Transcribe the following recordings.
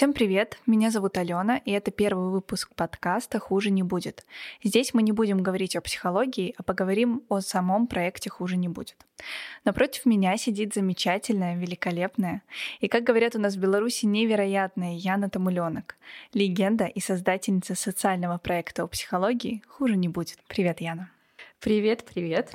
Всем привет, меня зовут Алена, и это первый выпуск подкаста «Хуже не будет». Здесь мы не будем говорить о психологии, а поговорим о самом проекте «Хуже не будет». Напротив меня сидит замечательная, великолепная и, как говорят у нас в Беларуси, невероятная Яна Тамуленок, легенда и создательница социального проекта о психологии «Хуже не будет». Привет, Яна. Привет, привет.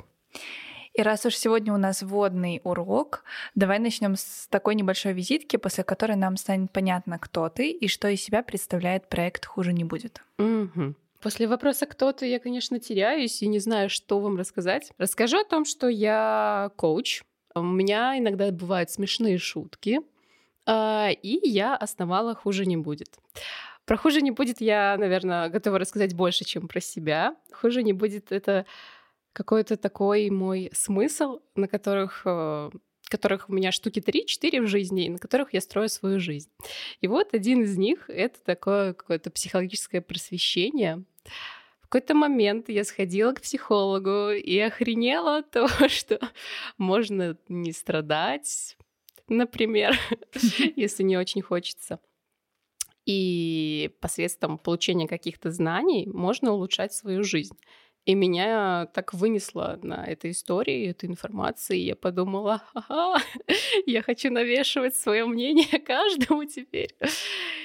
И раз уж сегодня у нас вводный урок, давай начнем с такой небольшой визитки, после которой нам станет понятно, кто ты и что из себя представляет проект «Хуже не будет». Угу. После вопроса «кто ты» я, конечно, теряюсь и не знаю, что вам рассказать. Расскажу о том, что я коуч. У меня иногда бывают смешные шутки, а, и я основала «Хуже не будет». Про «Хуже не будет» я, наверное, готова рассказать больше, чем про себя. «Хуже не будет» — это какой-то такой мой смысл, на которых э, которых у меня штуки 3-4 в жизни, и на которых я строю свою жизнь. И вот один из них — это такое какое-то психологическое просвещение. В какой-то момент я сходила к психологу и охренела от того, что можно не страдать, например, если не очень хочется. И посредством получения каких-то знаний можно улучшать свою жизнь. И меня так вынесло на этой истории, этой информации. И я подумала, ага, я хочу навешивать свое мнение каждому теперь.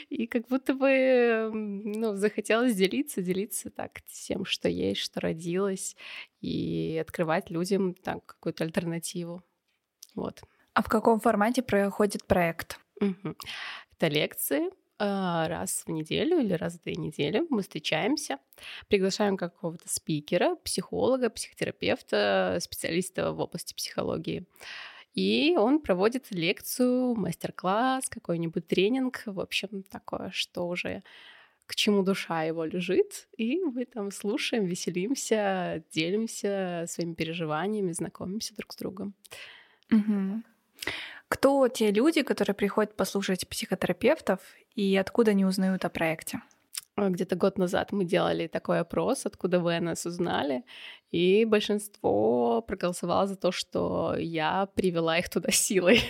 И как будто бы ну, захотелось делиться, делиться так всем, что есть, что родилось, и открывать людям так какую-то альтернативу. Вот. А в каком формате проходит проект? Угу. Это лекции, раз в неделю или раз в две недели мы встречаемся, приглашаем какого-то спикера, психолога, психотерапевта, специалиста в области психологии. И он проводит лекцию, мастер-класс, какой-нибудь тренинг, в общем, такое, что уже к чему душа его лежит, и мы там слушаем, веселимся, делимся своими переживаниями, знакомимся друг с другом. Угу. Кто те люди, которые приходят послушать психотерапевтов, и откуда они узнают о проекте? А, где-то год назад мы делали такой опрос, откуда вы о нас узнали, и большинство проголосовало за то, что я привела их туда силой.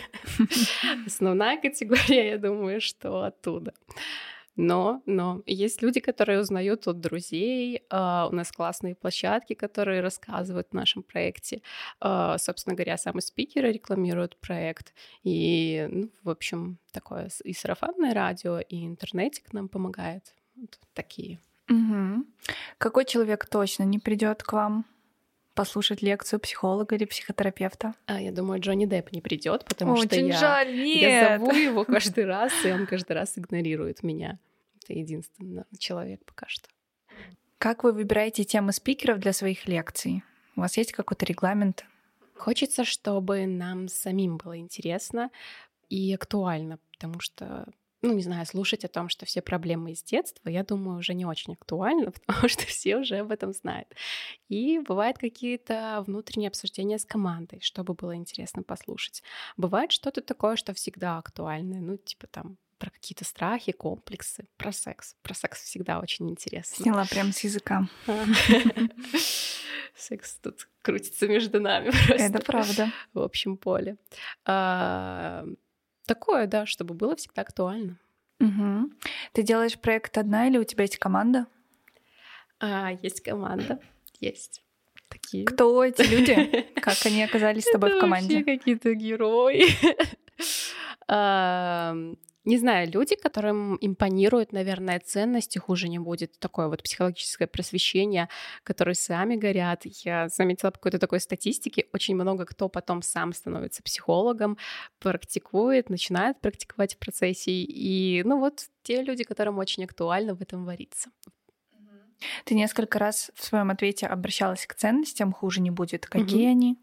Основная категория, я думаю, что оттуда. Но, но есть люди, которые узнают от друзей. Uh, у нас классные площадки, которые рассказывают в нашем проекте. Uh, собственно говоря, сами спикеры рекламируют проект. И, ну, в общем, такое и сарафанное радио, и интернетик нам помогает. Вот такие. Угу. Какой человек точно не придет к вам? Послушать лекцию психолога или психотерапевта? А, я думаю, Джонни Депп не придет, потому Очень что я, жаль, нет. я зову его каждый раз, и он каждый раз игнорирует меня. Это единственный человек пока что. Как вы выбираете темы спикеров для своих лекций? У вас есть какой-то регламент? Хочется, чтобы нам самим было интересно и актуально, потому что ну, не знаю, слушать о том, что все проблемы из детства, я думаю, уже не очень актуально, потому что все уже об этом знают. И бывают какие-то внутренние обсуждения с командой, чтобы было интересно послушать. Бывает что-то такое, что всегда актуальное, ну, типа там про какие-то страхи, комплексы, про секс. Про секс всегда очень интересно. Сняла прямо с языка. Секс тут крутится между нами просто. Это правда. В общем поле. Такое, да, чтобы было всегда актуально. Угу. Ты делаешь проект одна или у тебя есть команда? А, есть команда, есть. Такие. Кто эти люди? Как они оказались с тобой в команде? какие-то герои. не знаю, люди, которым импонируют, наверное, ценности, хуже не будет. Такое вот психологическое просвещение, которые сами горят. Я заметила по какой-то такой статистике, очень много кто потом сам становится психологом, практикует, начинает практиковать в процессе. И, ну вот, те люди, которым очень актуально в этом вариться. Ты несколько раз в своем ответе обращалась к ценностям, хуже не будет. Какие угу. они?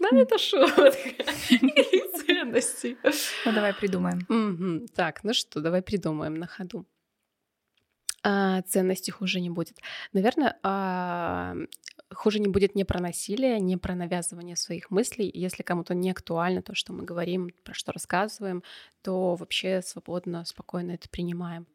Да, это шутка. ценностей. Ну, давай придумаем. Так, ну что, давай придумаем на ходу. А, ценностей хуже не будет. Наверное, а, хуже не будет не про насилие, не про навязывание своих мыслей. Если кому-то не актуально то, что мы говорим, про что рассказываем, то вообще свободно, спокойно это принимаем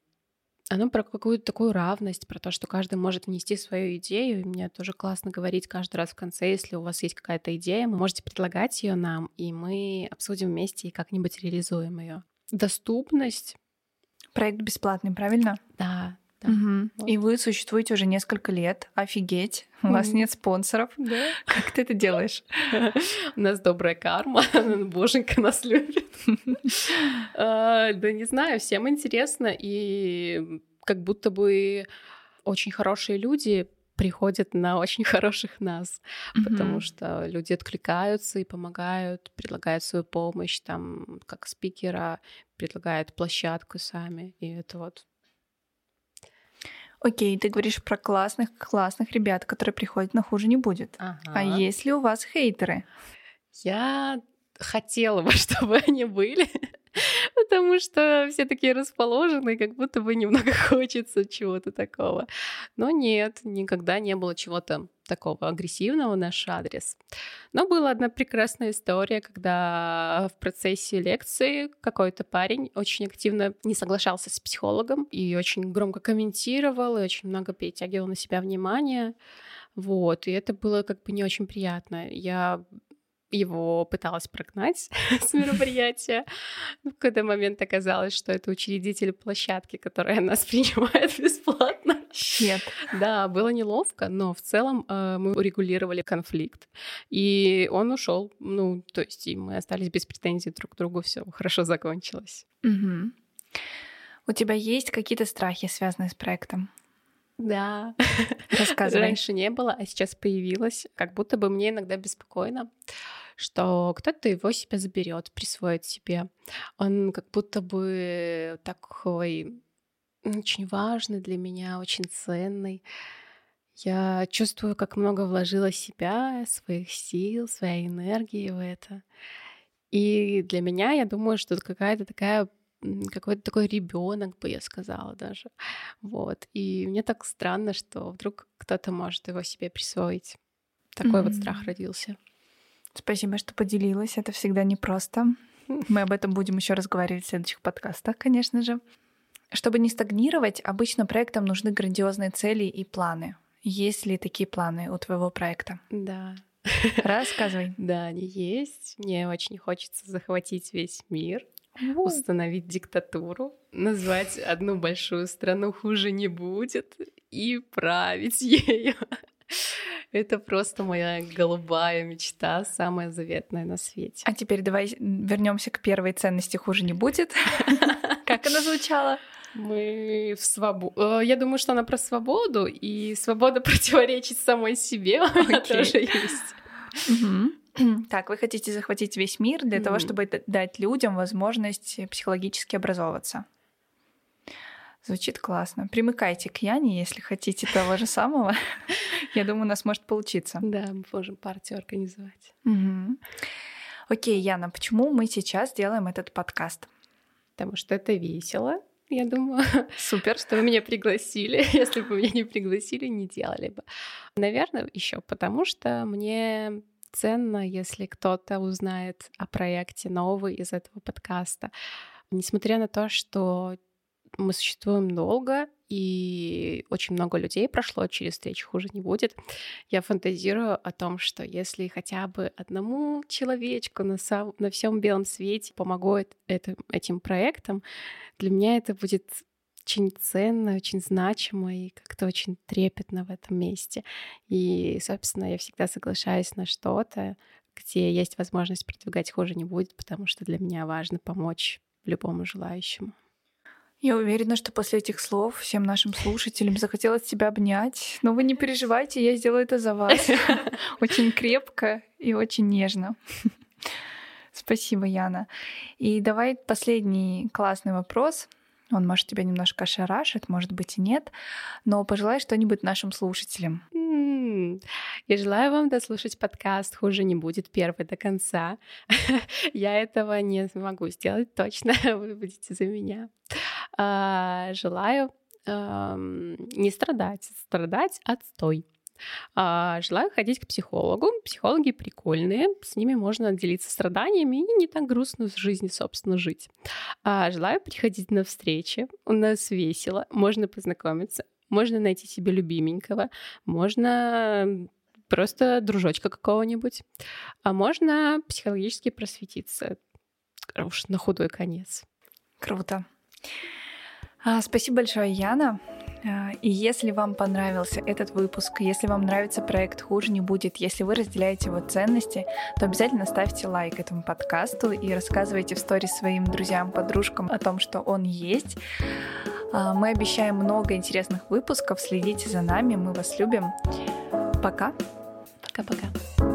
оно про какую-то такую равность, про то, что каждый может внести свою идею. И мне тоже классно говорить каждый раз в конце, если у вас есть какая-то идея, вы можете предлагать ее нам, и мы обсудим вместе и как-нибудь реализуем ее. Доступность Проект бесплатный, правильно? Да, да. Мгм. Вот. И вы существуете уже несколько лет. Офигеть. У вас нет спонсоров. Да. Как ты это делаешь? У нас добрая карма, боженька нас любит. А, Да не знаю, всем интересно, и как будто бы очень хорошие люди приходят на очень хороших нас, потому Мгм. что люди откликаются и помогают, предлагают свою помощь, там, как спикера, предлагают площадку сами, и это вот Окей, ты говоришь про классных, классных ребят, которые приходят на хуже не будет. А есть ли у вас хейтеры? Я хотела бы, чтобы они были, потому что все такие расположенные, как будто бы немного хочется чего-то такого. Но нет, никогда не было чего-то такого агрессивного наш адрес. Но была одна прекрасная история, когда в процессе лекции какой-то парень очень активно не соглашался с психологом и очень громко комментировал, и очень много перетягивал на себя внимание. Вот, и это было как бы не очень приятно. Я его пыталась прогнать с мероприятия. Но в какой-то момент оказалось, что это учредитель площадки, которая нас принимает бесплатно. Щет. Да, было неловко, но в целом э, мы урегулировали конфликт. И он ушел. Ну, то есть и мы остались без претензий друг к другу, все хорошо закончилось. Мгм. У тебя есть какие-то страхи, связанные с проектом? Да. Рассказывай. Раньше не было, а сейчас появилось. Как будто бы мне иногда беспокойно, что кто-то его себя заберет, присвоит себе. Он как будто бы такой очень важный для меня, очень ценный. Я чувствую, как много вложила себя, своих сил, своей энергии в это. И для меня, я думаю, что какая-то такая какой-то такой ребенок, бы я сказала даже. Вот. И мне так странно, что вдруг кто-то может его себе присвоить. Такой вот страх родился. Спасибо, что поделилась. Это всегда непросто. Мы об этом будем еще разговаривать в следующих подкастах, конечно же. Чтобы не стагнировать, обычно проектам нужны грандиозные цели и планы. Есть ли такие планы у твоего проекта? Да. Рассказывай. Да, они есть. Мне очень хочется захватить весь мир, установить диктатуру, назвать одну большую страну хуже не будет и править ею. Это просто моя голубая мечта, самая заветная на свете. А теперь давай вернемся к первой ценности «Хуже не будет». Как она звучала? Мы в свободу. Я думаю, что она про свободу, и свобода противоречить самой себе Окей. тоже есть. Так, вы хотите захватить весь мир для того, чтобы дать людям возможность психологически образовываться. Звучит классно. Примыкайте к Яне, если хотите того же самого. Я думаю, у нас может получиться. Да, мы можем партию организовать. Мгм. Окей, Яна, почему мы сейчас делаем этот подкаст? Потому что это весело, я думаю. Супер. что вы меня пригласили. Если бы меня не пригласили, не делали бы. Наверное, еще потому что мне ценно, если кто-то узнает о проекте новый из этого подкаста. Несмотря на то, что мы существуем долго, и очень много людей прошло через встречу хуже не будет. Я фантазирую о том, что если хотя бы одному человечку на, сам, на всем белом свете помогу эт- этим, этим проектам, для меня это будет очень ценно, очень значимо и как-то очень трепетно в этом месте. И, собственно, я всегда соглашаюсь на что-то, где есть возможность продвигать хуже не будет, потому что для меня важно помочь любому желающему. Я уверена, что после этих слов всем нашим слушателям захотелось тебя обнять. Но вы не переживайте, я сделаю это за вас. Очень крепко и очень нежно. Спасибо, Яна. И давай последний классный вопрос. Он, может, тебя немножко ошарашит, может быть, и нет. Но пожелай что-нибудь нашим слушателям. М, Я желаю вам дослушать подкаст «Хуже не будет» первый до конца. Я этого не смогу сделать точно, вы будете за меня. А, Желаю не страдать, страдать отстой. А, Желаю ходить к психологу. Психологи прикольные, с ними можно делиться страданиями и не так грустно в жизни, собственно, жить. А, Желаю приходить на встречи. У нас весело, можно познакомиться, можно найти себе любименького, можно просто дружочка какого-нибудь, а можно психологически просветиться уж на худой конец. Круто. А, спасибо большое, Яна. А, и если вам понравился этот выпуск, если вам нравится проект «Хуже не будет», если вы разделяете его ценности, то обязательно ставьте лайк этому подкасту и рассказывайте в сторис своим друзьям, подружкам о том, что он есть. А, мы обещаем много интересных выпусков. Следите за нами, мы вас любим. Пока. Пока-пока.